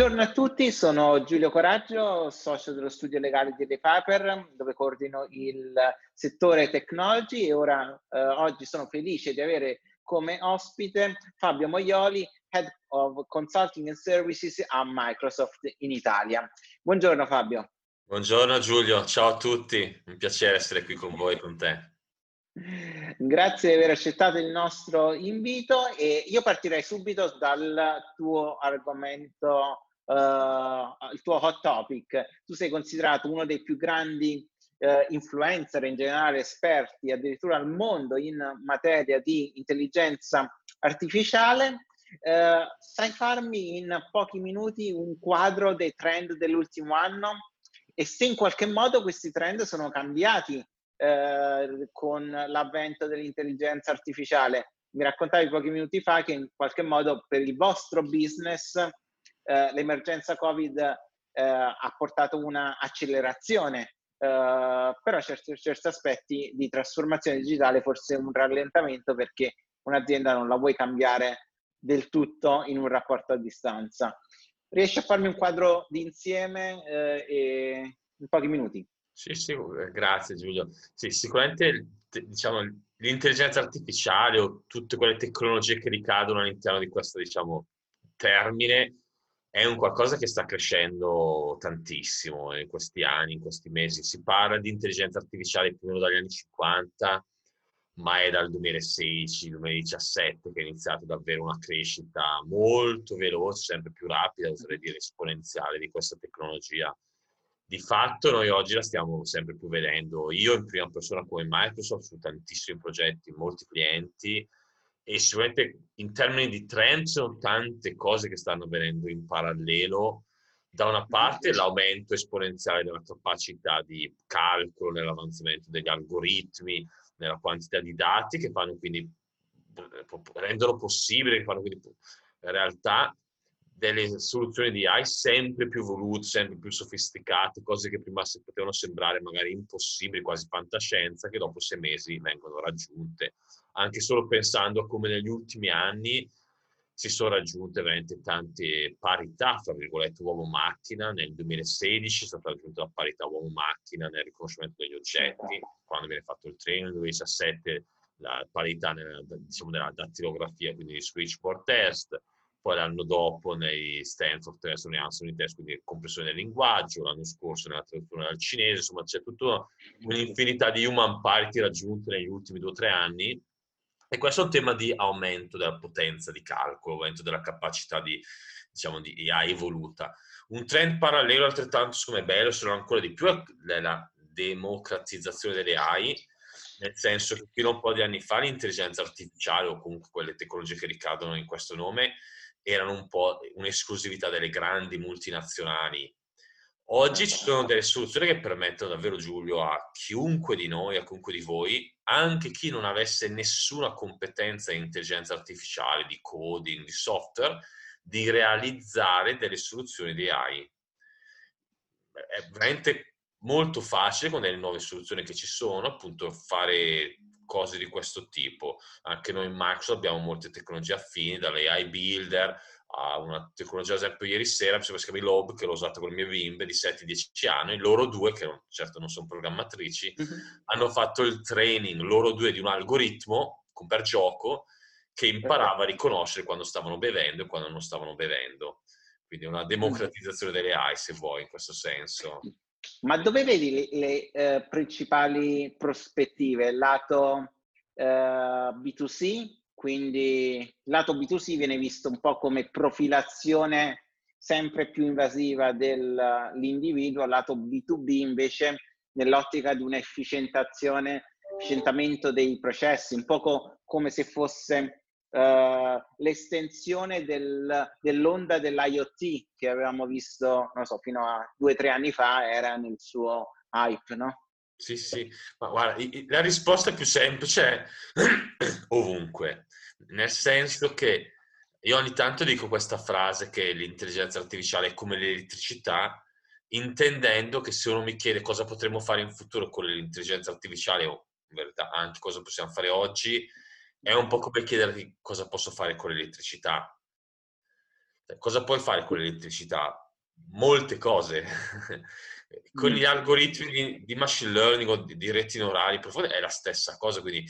Buongiorno a tutti, sono Giulio Coraggio, socio dello studio legale di The Paper, dove coordino il settore technology e ora eh, oggi sono felice di avere come ospite Fabio Moioli, Head of Consulting and Services a Microsoft in Italia. Buongiorno Fabio. Buongiorno Giulio, ciao a tutti, un piacere essere qui con voi, con te. Grazie di aver accettato il nostro invito e io partirei subito dal tuo argomento, uh, il tuo hot topic. Tu sei considerato uno dei più grandi uh, influencer, in generale esperti addirittura al mondo in materia di intelligenza artificiale. Uh, sai farmi in pochi minuti un quadro dei trend dell'ultimo anno e se in qualche modo questi trend sono cambiati eh, con l'avvento dell'intelligenza artificiale. Mi raccontavi pochi minuti fa che in qualche modo per il vostro business eh, l'emergenza Covid eh, ha portato una accelerazione, eh, però certi, certi aspetti di trasformazione digitale forse un rallentamento perché un'azienda non la vuoi cambiare del tutto in un rapporto a distanza. Riesci a farmi un quadro d'insieme eh, in pochi minuti? Sì, sì, grazie Giulio. Sì, sicuramente diciamo, l'intelligenza artificiale o tutte quelle tecnologie che ricadono all'interno di questo diciamo, termine è un qualcosa che sta crescendo tantissimo in questi anni, in questi mesi. Si parla di intelligenza artificiale più o meno dagli anni 50, ma è dal 2016-2017 che è iniziata davvero una crescita molto veloce, sempre più rapida, oserei dire esponenziale di questa tecnologia di fatto noi oggi la stiamo sempre più vedendo. Io in prima persona come Microsoft su tantissimi progetti, molti clienti e sicuramente in termini di trend sono tante cose che stanno avvenendo in parallelo. Da una parte l'aumento esponenziale della capacità di calcolo nell'avanzamento degli algoritmi, nella quantità di dati che fanno quindi rendono possibile, che fanno quindi in realtà delle soluzioni di AI sempre più evolute, sempre più sofisticate, cose che prima potevano sembrare magari impossibili, quasi fantascienza, che dopo sei mesi vengono raggiunte. Anche solo pensando a come negli ultimi anni si sono raggiunte veramente tante parità, fra virgolette, uomo-macchina. Nel 2016 è stata raggiunta la parità uomo-macchina nel riconoscimento degli oggetti, quando viene fatto il training, nel 2017 la parità nella, diciamo, nella dattilografia, quindi di switchboard test, poi l'anno dopo nei Stanford Test Union Test, quindi compressione del linguaggio, l'anno scorso nella traduzione dal cinese, insomma c'è tutta un'infinità di human parity raggiunte negli ultimi due o tre anni e questo è un tema di aumento della potenza di calcolo, aumento della capacità di, diciamo, di AI evoluta. Un trend parallelo altrettanto, secondo me, bello, se non ancora di più, è la democratizzazione delle AI, nel senso che fino a un po' di anni fa l'intelligenza artificiale o comunque quelle tecnologie che ricadono in questo nome erano un po' un'esclusività delle grandi multinazionali. Oggi ci sono delle soluzioni che permettono davvero, Giulio, a chiunque di noi, a chiunque di voi, anche chi non avesse nessuna competenza in intelligenza artificiale, di coding, di software, di realizzare delle soluzioni di AI. È veramente molto facile con le nuove soluzioni che ci sono, appunto, fare cose di questo tipo. Anche noi in Microsoft abbiamo molte tecnologie affini, dall'AI Builder a una tecnologia, ad esempio ieri sera, mi sembra si chiami Lob, che l'ho usata con le mie bimbe di 7-10 anni, loro due, che non, certo non sono programmatrici, mm-hmm. hanno fatto il training, loro due, di un algoritmo per gioco che imparava a riconoscere quando stavano bevendo e quando non stavano bevendo. Quindi una democratizzazione delle AI, se vuoi, in questo senso. Ma dove vedi le, le eh, principali prospettive? Lato eh, B2C, quindi lato B2C viene visto un po' come profilazione sempre più invasiva dell'individuo, lato B2B invece nell'ottica di un efficientamento dei processi, un po' come se fosse uh, l'estensione del, dell'onda dell'IoT che avevamo visto, non so, fino a due o tre anni fa era nel suo hype, no? Sì, sì, ma guarda, la risposta più semplice è ovunque, nel senso che io ogni tanto dico questa frase che l'intelligenza artificiale è come l'elettricità, intendendo che se uno mi chiede cosa potremmo fare in futuro con l'intelligenza artificiale o in verità anche cosa possiamo fare oggi, è un po' come chiederti cosa posso fare con l'elettricità. Cioè, cosa puoi fare con l'elettricità? Molte cose. con gli algoritmi di, machine learning o di, di reti neurali profonde è la stessa cosa, quindi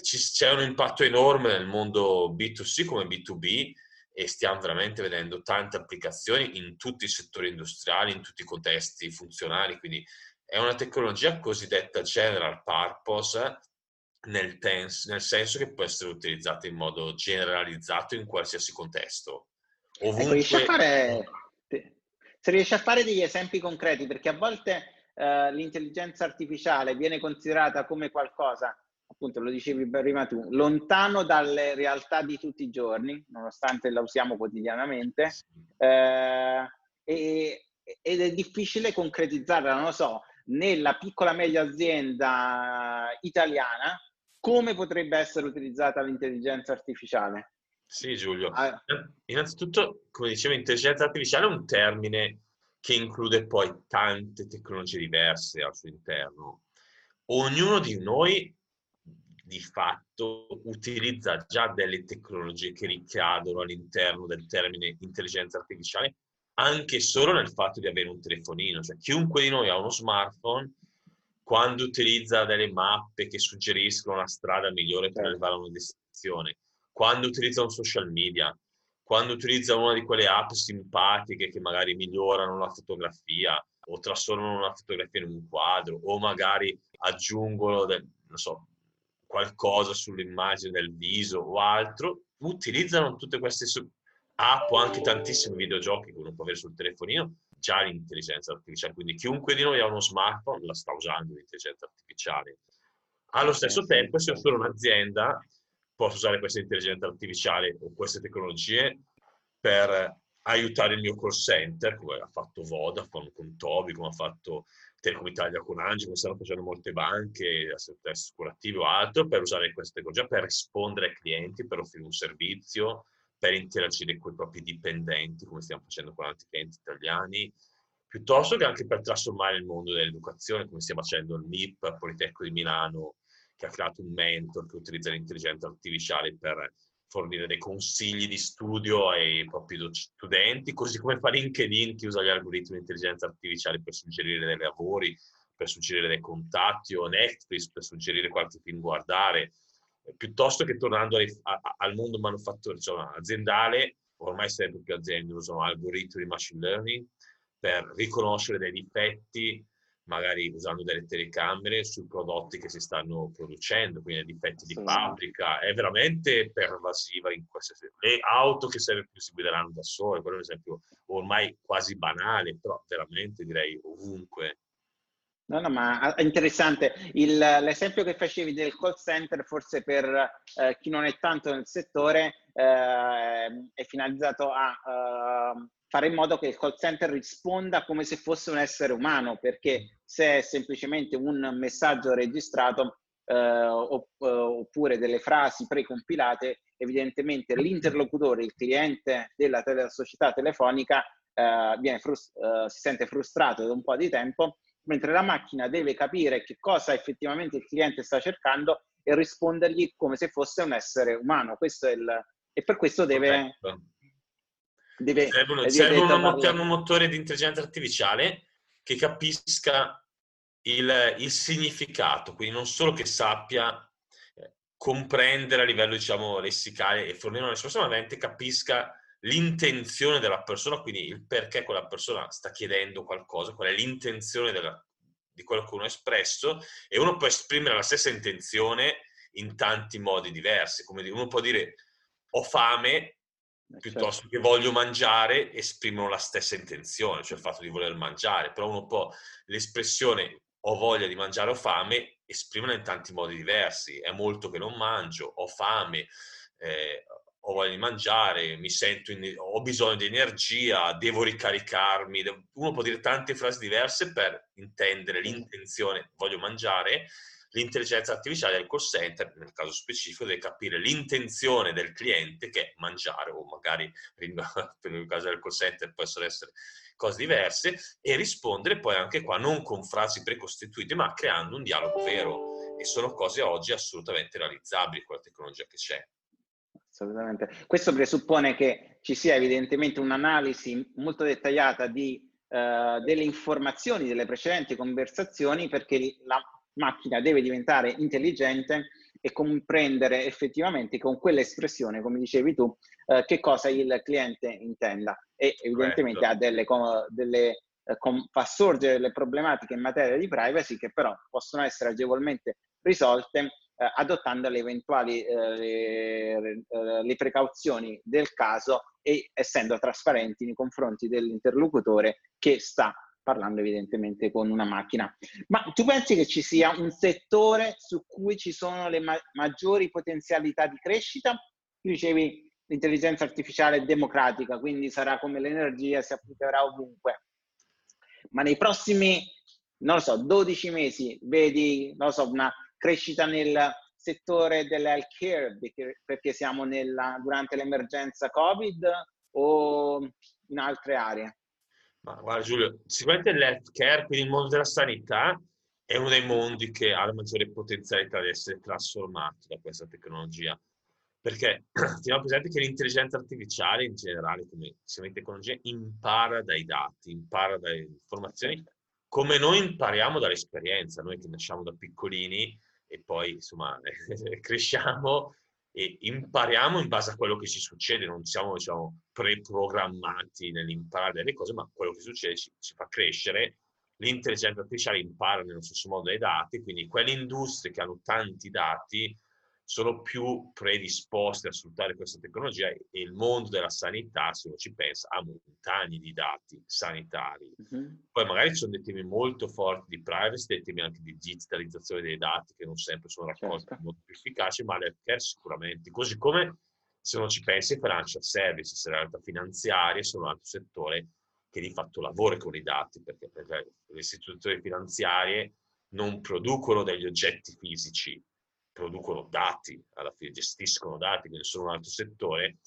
c'è un impatto enorme nel mondo B2C come B2B e stiamo veramente vedendo tante applicazioni in tutti i settori industriali, in tutti i contesti funzionali, quindi è una tecnologia cosiddetta general purpose nel, tens- nel senso che può essere utilizzata in modo generalizzato in qualsiasi contesto. Ovunque... Ecco, riesci fare, se riesci a fare degli esempi concreti, perché a volte eh, l'intelligenza artificiale viene considerata come qualcosa appunto lo dicevi prima tu, lontano dalle realtà di tutti i giorni, nonostante la usiamo quotidianamente, eh, e, ed è difficile concretizzarla, non lo so, nella piccola media azienda italiana, come potrebbe essere utilizzata l'intelligenza artificiale? Sì, Giulio. Ah. Innanzitutto, come dicevo, intelligenza artificiale è un termine che include poi tante tecnologie diverse al suo interno. Ognuno di noi di fatto utilizza già delle tecnologie che ricadono all'interno del termine intelligenza artificiale, anche solo nel fatto di avere un telefonino. Cioè, chiunque di noi ha uno smartphone, quando utilizza delle mappe che suggeriscono la strada migliore per certo. arrivare a una destinazione, quando utilizza un social media, quando utilizza una di quelle app simpatiche che magari migliorano la fotografia o trasformano una fotografia in un quadro o magari aggiungono del, so, qualcosa sull'immagine del viso o altro, utilizzano tutte queste app o anche tantissimi videogiochi che uno può avere sul telefonino, già l'intelligenza artificiale. Quindi chiunque di noi ha uno smartphone la sta usando l'intelligenza artificiale. Allo stesso tempo, se io sono un'azienda, posso usare questa intelligenza artificiale o queste tecnologie per aiutare il mio call center, come ha fatto Vodafone con Toby, come ha fatto Telecom Italia con Angi, come stanno facendo molte banche, assicurative o altro, per usare questa tecnologia per rispondere ai clienti, per offrire un servizio, per interagire con i propri dipendenti, come stiamo facendo con altri clienti italiani, piuttosto che anche per trasformare il mondo dell'educazione, come stiamo facendo il MIP Politecnico di Milano, che ha creato un mentor che utilizza l'intelligenza artificiale per fornire dei consigli di studio ai propri studenti, così come fa LinkedIn che usa gli algoritmi di intelligenza artificiale per suggerire dei lavori, per suggerire dei contatti o Netflix per suggerire qualche film guardare, piuttosto che tornando ai, a, al mondo manufatturiero, insomma, aziendale, ormai sempre più aziende usano algoritmi di machine learning per riconoscere dei difetti magari usando delle telecamere sui prodotti che si stanno producendo, quindi difetti di fabbrica, è veramente pervasiva in qualsiasi... Le auto che sempre più si guideranno da sole, quello è un esempio ormai quasi banale, però veramente direi ovunque. No, no, ma è interessante. Il, l'esempio che facevi del call center, forse per eh, chi non è tanto nel settore, eh, è finalizzato a... Uh, fare in modo che il call center risponda come se fosse un essere umano, perché se è semplicemente un messaggio registrato eh, oppure delle frasi precompilate, evidentemente l'interlocutore, il cliente della tele- società telefonica eh, frust- eh, si sente frustrato da un po' di tempo, mentre la macchina deve capire che cosa effettivamente il cliente sta cercando e rispondergli come se fosse un essere umano. Questo è il, e per questo deve, Deve, serve, eh, serve un, un motore di intelligenza artificiale che capisca il, il, significato, quindi non solo che sappia eh, comprendere a livello, diciamo, lessicale e fornire una risposta, ma veramente capisca l'intenzione della persona, quindi il perché quella persona sta chiedendo qualcosa, qual è l'intenzione della, di quello che uno ha espresso e uno può esprimere la stessa intenzione in tanti modi diversi, come uno può dire ho fame piuttosto certo. che voglio mangiare, esprimono la stessa intenzione, cioè il fatto di voler mangiare, però uno può l'espressione ho voglia di mangiare, ho fame, esprimerla in tanti modi diversi. È molto che non mangio, ho fame, eh, ho voglia di mangiare, mi sento in, ho bisogno di energia, devo ricaricarmi. Uno può dire tante frasi diverse per intendere l'intenzione voglio mangiare l'intelligenza artificiale del call center, nel caso specifico, deve capire l'intenzione del cliente che è mangiare o magari per il caso del call center possono essere cose diverse e rispondere poi anche qua non con frasi precostituite ma creando un dialogo vero e sono cose oggi assolutamente realizzabili con la tecnologia che c'è. Assolutamente. Questo presuppone che ci sia evidentemente un'analisi molto dettagliata di, uh, delle informazioni delle precedenti conversazioni perché la macchina deve diventare intelligente e comprendere effettivamente con quell'espressione, come dicevi tu, uh, che cosa il cliente intenda e evidentemente Corretto. ha delle, delle fa sorgere delle problematiche in materia di privacy che però possono essere agevolmente risolte eh, adottando le eventuali eh, le, eh, le precauzioni del caso e essendo trasparenti nei confronti dell'interlocutore che sta parlando evidentemente con una macchina. Ma tu pensi che ci sia un settore su cui ci sono le ma- maggiori potenzialità di crescita? Tu dicevi l'intelligenza artificiale è democratica, quindi sarà come l'energia, si applicherà ovunque. Ma nei prossimi, non lo so, 12 mesi vedi, so, una crescita nel settore dell'healthcare perché siamo nella, durante l'emergenza Covid o in altre aree? Ma guarda Giulio, sicuramente l'healthcare, quindi il mondo della sanità, è uno dei mondi che ha la maggiore potenzialità di essere trasformato da questa tecnologia. Perché teniamo presente che l'intelligenza artificiale in generale, come in tecnologia, impara dai dati, impara dalle informazioni, come noi impariamo dall'esperienza, noi che nasciamo da piccolini e poi insomma cresciamo e impariamo in base a quello che ci succede, non siamo diciamo, preprogrammati nell'imparare delle cose, ma quello che succede ci, ci fa crescere. L'intelligenza artificiale impara nello stesso modo dai dati, quindi quelle industrie che hanno tanti dati sono più predisposti a sfruttare questa tecnologia e il mondo della sanità, se uno ci pensa, ha montagne di dati sanitari. Uh-huh. Poi magari ci sono dei temi molto forti di privacy, dei temi anche di digitalizzazione dei dati che non sempre sono raccolti certo. molto più efficaci, ma l'healthcare sicuramente. Così come se uno ci pensa i financial services, la realtà finanziaria sono un altro settore che di fatto lavora con i dati, perché, perché le istituzioni finanziarie non producono degli oggetti fisici, producono dati, alla fine gestiscono dati, quindi sono un altro settore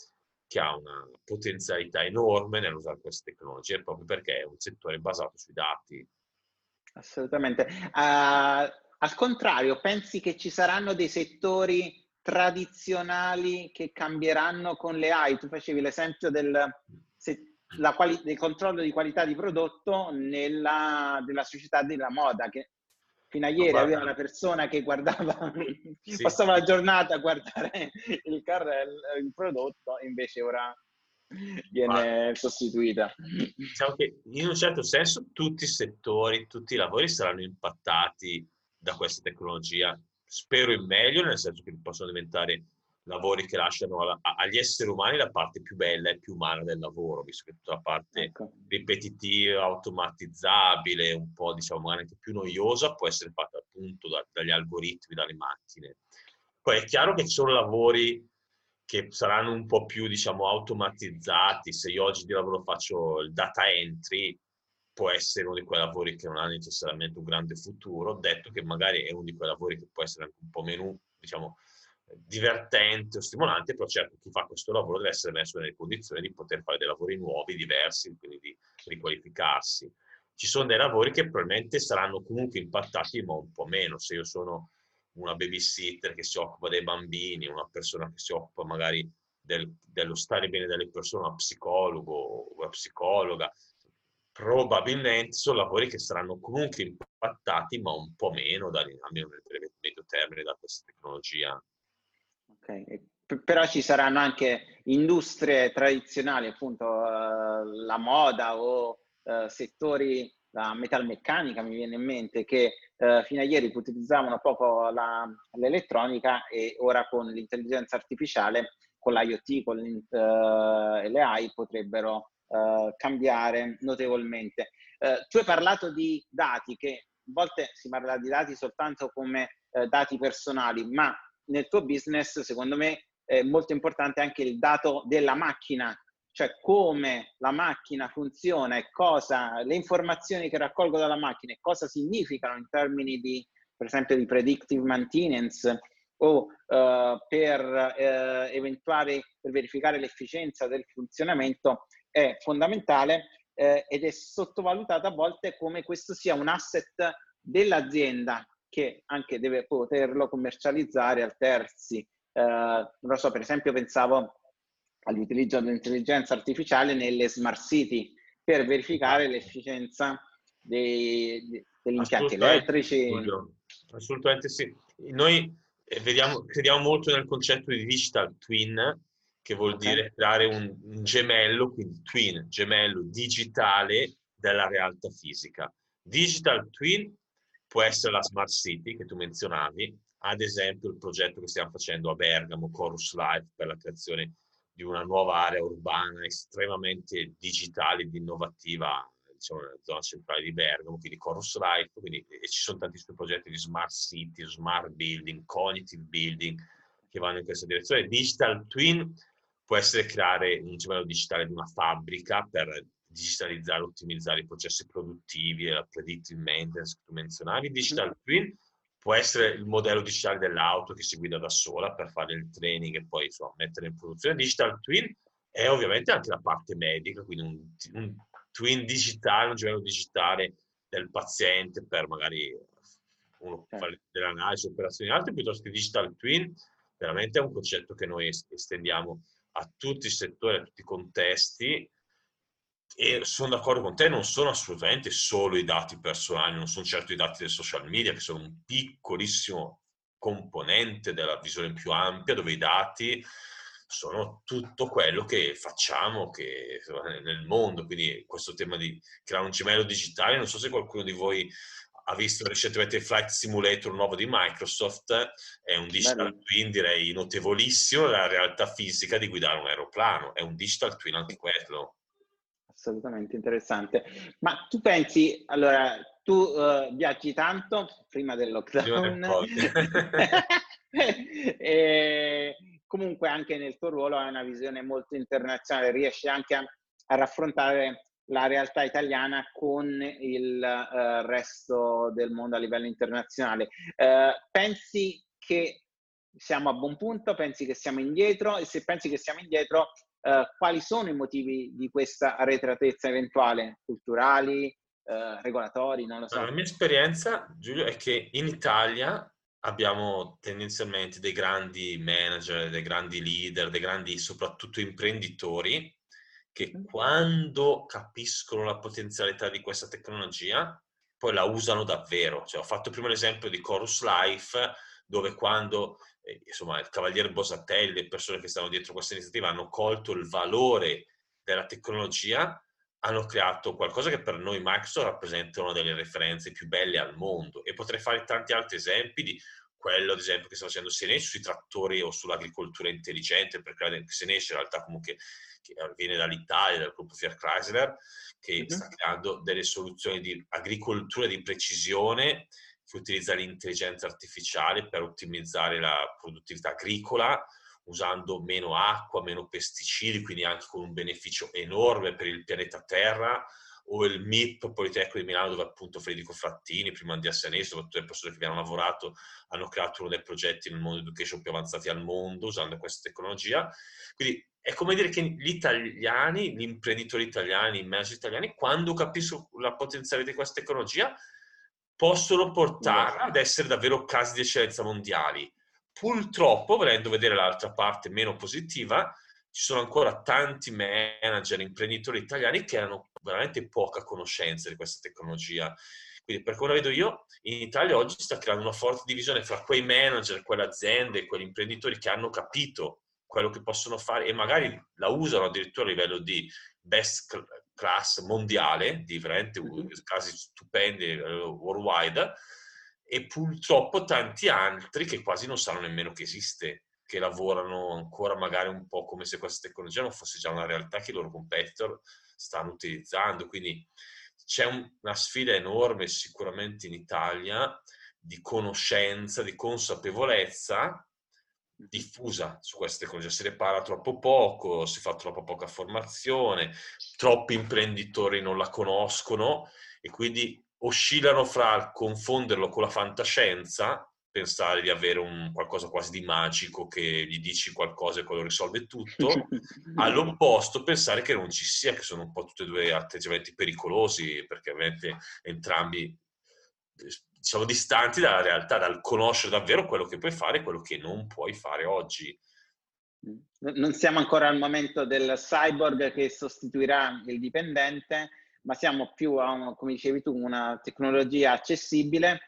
che ha una potenzialità enorme nell'usare queste tecnologie proprio perché è un settore basato sui dati. Assolutamente. Uh, al contrario, pensi che ci saranno dei settori tradizionali che cambieranno con le AI? Tu facevi l'esempio del, se, quali, del controllo di qualità di prodotto nella, della società della moda, che Fino a ieri aveva una persona che guardava, sì. passava la giornata a guardare il carrello, il prodotto, invece ora viene Ma, sostituita. Diciamo che in un certo senso tutti i settori, tutti i lavori saranno impattati da questa tecnologia. Spero in meglio, nel senso che possono diventare lavori che lasciano alla, agli esseri umani la parte più bella e più umana del lavoro, visto che tutta la parte ecco. ripetitiva, automatizzabile, un po' diciamo anche più noiosa, può essere fatta appunto da, dagli algoritmi, dalle macchine. Poi è chiaro che ci sono lavori che saranno un po' più diciamo automatizzati. Se io oggi di lavoro faccio il data entry, può essere uno di quei lavori che non ha necessariamente un grande futuro, detto che magari è uno di quei lavori che può essere anche un po' meno, diciamo, divertente o stimolante, però certo chi fa questo lavoro deve essere messo nelle condizioni di poter fare dei lavori nuovi, diversi, quindi di riqualificarsi. Ci sono dei lavori che probabilmente saranno comunque impattati, ma un po' meno. Se io sono una babysitter che si occupa dei bambini, una persona che si occupa magari del, dello stare bene delle persone, una psicologo o una psicologa, probabilmente sono lavori che saranno comunque impattati, ma un po' meno, almeno nel breve medio termine, da questa tecnologia Okay. Però ci saranno anche industrie tradizionali, appunto uh, la moda o uh, settori, la metalmeccanica mi viene in mente, che uh, fino a ieri utilizzavano poco la, l'elettronica e ora con l'intelligenza artificiale, con l'IoT, con le AI potrebbero cambiare notevolmente. tu hai parlato di dati, che a volte si parla di dati soltanto come dati personali, ma nel tuo business, secondo me, è molto importante anche il dato della macchina, cioè come la macchina funziona e cosa, le informazioni che raccolgo dalla macchina e cosa significano in termini di, per esempio, di predictive maintenance o uh, per uh, eventuali, per verificare l'efficienza del funzionamento è fondamentale eh, ed è sottovalutata a volte come questo sia un asset dell'azienda che anche deve poterlo commercializzare a terzi. Eh, non lo so, per esempio pensavo all'utilizzo dell'intelligenza artificiale nelle smart city per verificare l'efficienza dei, degli impianti elettrici. Assolutamente sì. Noi eh, vediamo, crediamo molto nel concetto di digital twin, che vuol okay. dire creare un, un gemello, quindi twin, gemello digitale della realtà fisica. Digital twin può essere la smart city che tu menzionavi, ad esempio il progetto che stiamo facendo a Bergamo, Chorus Life, per la creazione di una nuova area urbana estremamente digitale ed innovativa diciamo, nella zona centrale di Bergamo, quindi Chorus Life, quindi, e ci sono tantissimi progetti di smart city, smart building, cognitive building che vanno in questa direzione. Digital Twin può essere creare un gemello digitale di una fabbrica per digitalizzare ottimizzare i processi produttivi la predictive maintenance che tu menzionavi. Digital Twin può essere il modello digitale dell'auto che si guida da sola per fare il training e poi insomma, mettere in produzione. Digital Twin è ovviamente anche la parte medica, quindi un, un twin digitale, un gemello digitale del paziente per magari uno certo. fare delle analisi, operazioni altre, piuttosto che digital twin, veramente è un concetto che noi estendiamo a tutti i settori, a tutti i contesti e sono d'accordo con te, non sono assolutamente solo i dati personali, non sono certo i dati del social media, che sono un piccolissimo componente della visione più ampia, dove i dati sono tutto quello che facciamo che, nel mondo. Quindi questo tema di creare un gemello digitale, non so se qualcuno di voi ha visto recentemente il Flight Simulator nuovo di Microsoft, è un digital twin direi notevolissimo della realtà fisica di guidare un aeroplano, è un digital twin anche quello assolutamente interessante. Ma tu pensi, allora, tu uh, viaggi tanto prima del lockdown. e comunque anche nel tuo ruolo hai una visione molto internazionale, riesci anche a, a raffrontare la realtà italiana con il uh, resto del mondo a livello internazionale. Uh, pensi che siamo a buon punto? Pensi che siamo indietro? E se pensi che siamo indietro, eh, quali sono i motivi di questa arretratezza eventuale, culturali, eh, regolatori, non lo so. La mia esperienza, Giulio, è che in Italia abbiamo tendenzialmente dei grandi manager, dei grandi leader, dei grandi soprattutto imprenditori che mm. quando capiscono la potenzialità di questa tecnologia poi la usano davvero. Cioè, ho fatto prima l'esempio di Chorus Life, dove quando insomma, il Cavaliere Bosatelli, le persone che stanno dietro questa iniziativa hanno colto il valore della tecnologia, hanno creato qualcosa che per noi Microsoft rappresenta una delle referenze più belle al mondo e potrei fare tanti altri esempi di quello ad esempio che sta facendo Senesh sui trattori o sull'agricoltura intelligente per creare Senesh in realtà comunque che viene dall'Italia, dal gruppo Fiat Chrysler che mm-hmm. sta creando delle soluzioni di agricoltura di precisione che utilizza l'intelligenza artificiale per ottimizzare la produttività agricola, usando meno acqua, meno pesticidi, quindi anche con un beneficio enorme per il pianeta Terra, o il MIP Politecnico di Milano, dove appunto Federico Frattini, prima di Assanese, soprattutto le persone che vi hanno lavorato, hanno creato uno dei progetti nel mondo education più avanzati al mondo usando questa tecnologia. Quindi è come dire che gli italiani, gli imprenditori italiani, i manager italiani, quando capiscono la potenzialità di questa tecnologia, possono portare ad essere davvero casi di eccellenza mondiali. Purtroppo, volendo vedere l'altra parte meno positiva, ci sono ancora tanti manager, imprenditori italiani che hanno veramente poca conoscenza di questa tecnologia. Quindi, per come la vedo io, in Italia oggi si sta creando una forte divisione fra quei manager, quelle aziende, quegli imprenditori che hanno capito quello che possono fare e magari la usano addirittura a livello di best class mondiale, di veramente casi stupendi eh, worldwide, e purtroppo tanti altri che quasi non sanno nemmeno che esiste, che lavorano ancora magari un po' come se questa tecnologia non fosse già una realtà che i loro competitor stanno utilizzando. Quindi c'è un, una sfida enorme sicuramente in Italia di conoscenza, di consapevolezza diffusa su queste tecnologie, se ne parla troppo poco, si fa troppo poca formazione, troppi imprenditori non la conoscono e quindi oscillano fra confonderlo con la fantascienza, pensare di avere un qualcosa quasi di magico che gli dici qualcosa e quello risolve tutto, all'opposto pensare che non ci sia, che sono un po' tutti e due atteggiamenti pericolosi, perché ovviamente entrambi diciamo, distanti dalla realtà, dal conoscere davvero quello che puoi fare e quello che non puoi fare oggi. Non siamo ancora al momento del cyborg che sostituirà il dipendente, ma siamo più a, come dicevi tu, una tecnologia accessibile.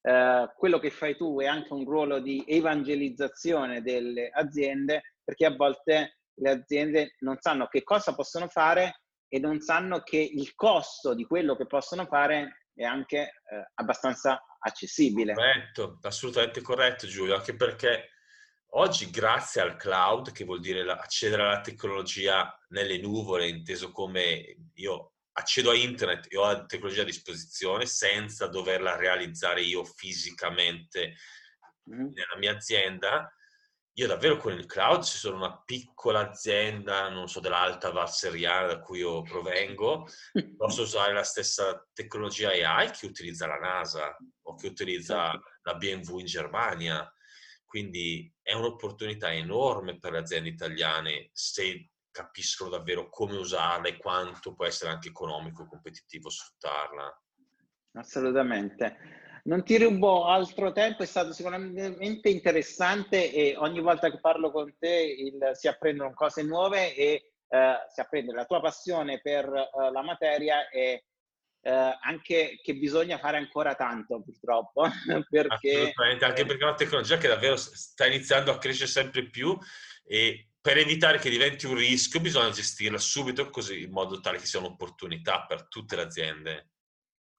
Eh, quello che fai tu è anche un ruolo di evangelizzazione delle aziende, perché a volte le aziende non sanno che cosa possono fare e non sanno che il costo di quello che possono fare è anche eh, abbastanza accessibile. Corretto, assolutamente corretto Giulio, anche perché Oggi, grazie al cloud, che vuol dire accedere alla tecnologia nelle nuvole, inteso come io accedo a internet e ho la tecnologia a disposizione senza doverla realizzare io fisicamente mm. nella mia azienda, io davvero con il cloud, se sono una piccola azienda, non so, dell'alta valseriana da cui io provengo, posso usare la stessa tecnologia AI che utilizza la NASA o che utilizza certo. la BMW in Germania. Quindi è un'opportunità enorme per le aziende italiane se capiscono davvero come usarla e quanto può essere anche economico e competitivo sfruttarla. Assolutamente. Non ti rubo altro tempo, è stato sicuramente interessante e ogni volta che parlo con te il, si apprendono cose nuove e eh, si apprende la tua passione per eh, la materia e eh, anche che bisogna fare ancora tanto purtroppo perché anche perché è una tecnologia che davvero sta iniziando a crescere sempre più e per evitare che diventi un rischio bisogna gestirla subito così in modo tale che sia un'opportunità per tutte le aziende.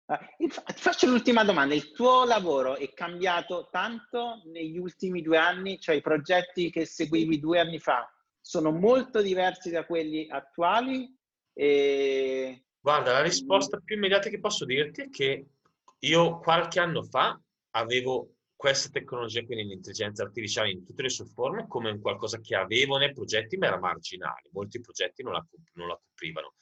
Ah, ti faccio l'ultima domanda, il tuo lavoro è cambiato tanto negli ultimi due anni, cioè i progetti che seguivi due anni fa sono molto diversi da quelli attuali? E Guarda, la risposta più immediata che posso dirti è che io qualche anno fa avevo questa tecnologia, quindi l'intelligenza artificiale in tutte le sue forme, come un qualcosa che avevo nei progetti, ma era marginale. Molti progetti non la, non la coprivano.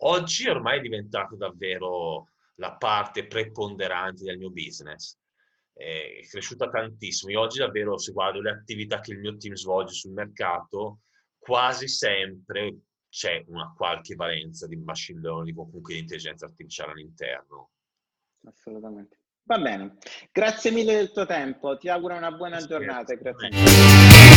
Oggi ormai è diventato davvero la parte preponderante del mio business. È cresciuta tantissimo. Io oggi davvero, se guardo le attività che il mio team svolge sul mercato, quasi sempre c'è una qualche valenza di machine learning o comunque di intelligenza artificiale all'interno. Assolutamente. Va bene, grazie mille del tuo tempo, ti auguro una buona giornata. Grazie.